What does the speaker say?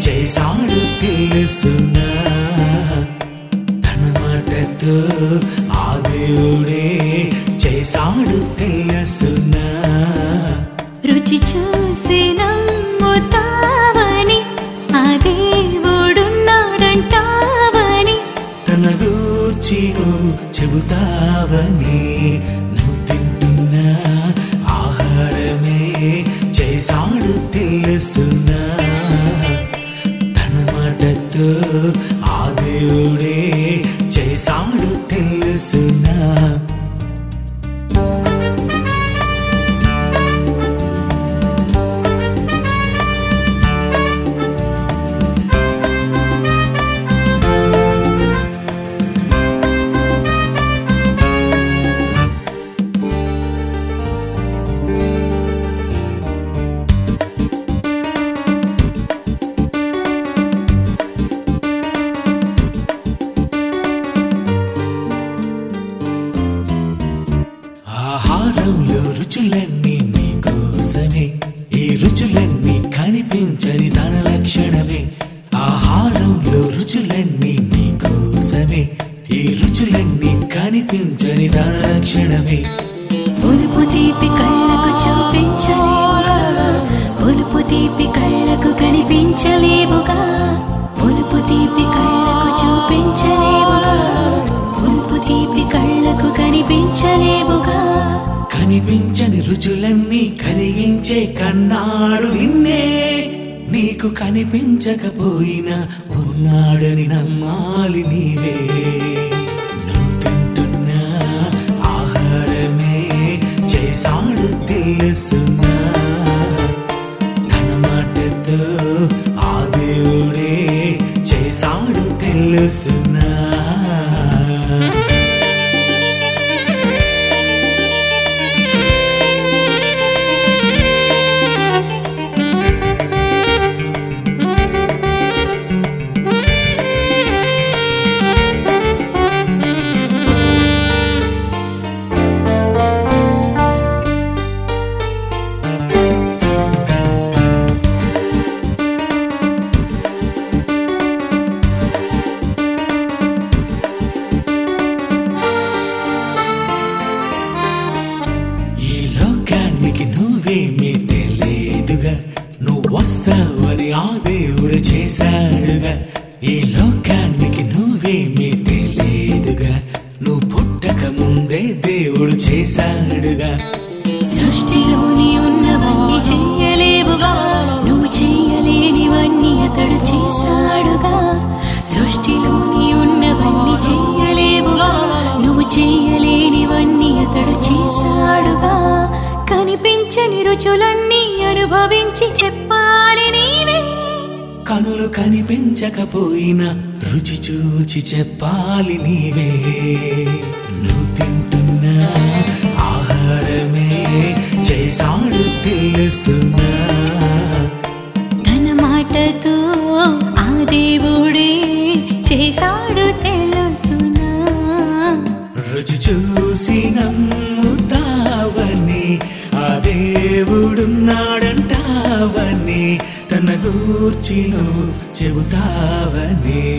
చేశాడు తెలుసునా తన మాటతో ఆ దేవుడే చేశాడు తెలుసునా రుచి చూసి నమ్ముతా. తెలుసునా తన మాటతో ఆ దేవుడే చేశాడు తెలుసునా. ఈ రుచులన్నీ కనిపించని తన లక్షణమే. ఆహారంలో రుచులన్నీ నీకోసమే ఈ రుచులన్నీ కనిపించని తన లక్షణమే. పులుపు తీపి కళ్ళకు చూపించలేవుగా. పులుపు తీపి కళ్ళకు కనిపించలేవుగా. రుచులన్నీ కలిగించే కన్నాడు నిన్నే. నీకు కనిపించకపోయినా ఉన్నాడని నమ్మాలి నీవే. నువ్వు తింటున్న ఆహారమే చేశాడు తెలుసున్నా. తన మాటతో ఆ దేవుడే చేశాడు తెలుసున్నా. నా దేవుడు చేశాడుగా ఈ లోకానికి నువ్వేమీ తెలియదుగా. నువ్వు పుట్టక ముందే దేవుడు చేశాడుగా. సృష్టిలోని ఉన్నవన్నీ చెయ్యలేవుగా నువ్వు చెయ్యలేనివన్నీ అతడు చేశాడుగా. సృష్టిలోని ఉన్నవన్నీ చెయ్యలేవుగా నువ్వు చెయ్యలేనివన్నీ అతడు చేశాడుగా కనిపించని రుచులన్నీ అనుభవించి చెప్పాలి నీవే. కనులు కనిపించకపోయినా రుచి చూచి చెప్పాలి నీవే. నువ్వు తింటున్న ఆహారమే చేశాడు తెలుసునా? తన చెబుతావనే చెబుతావని.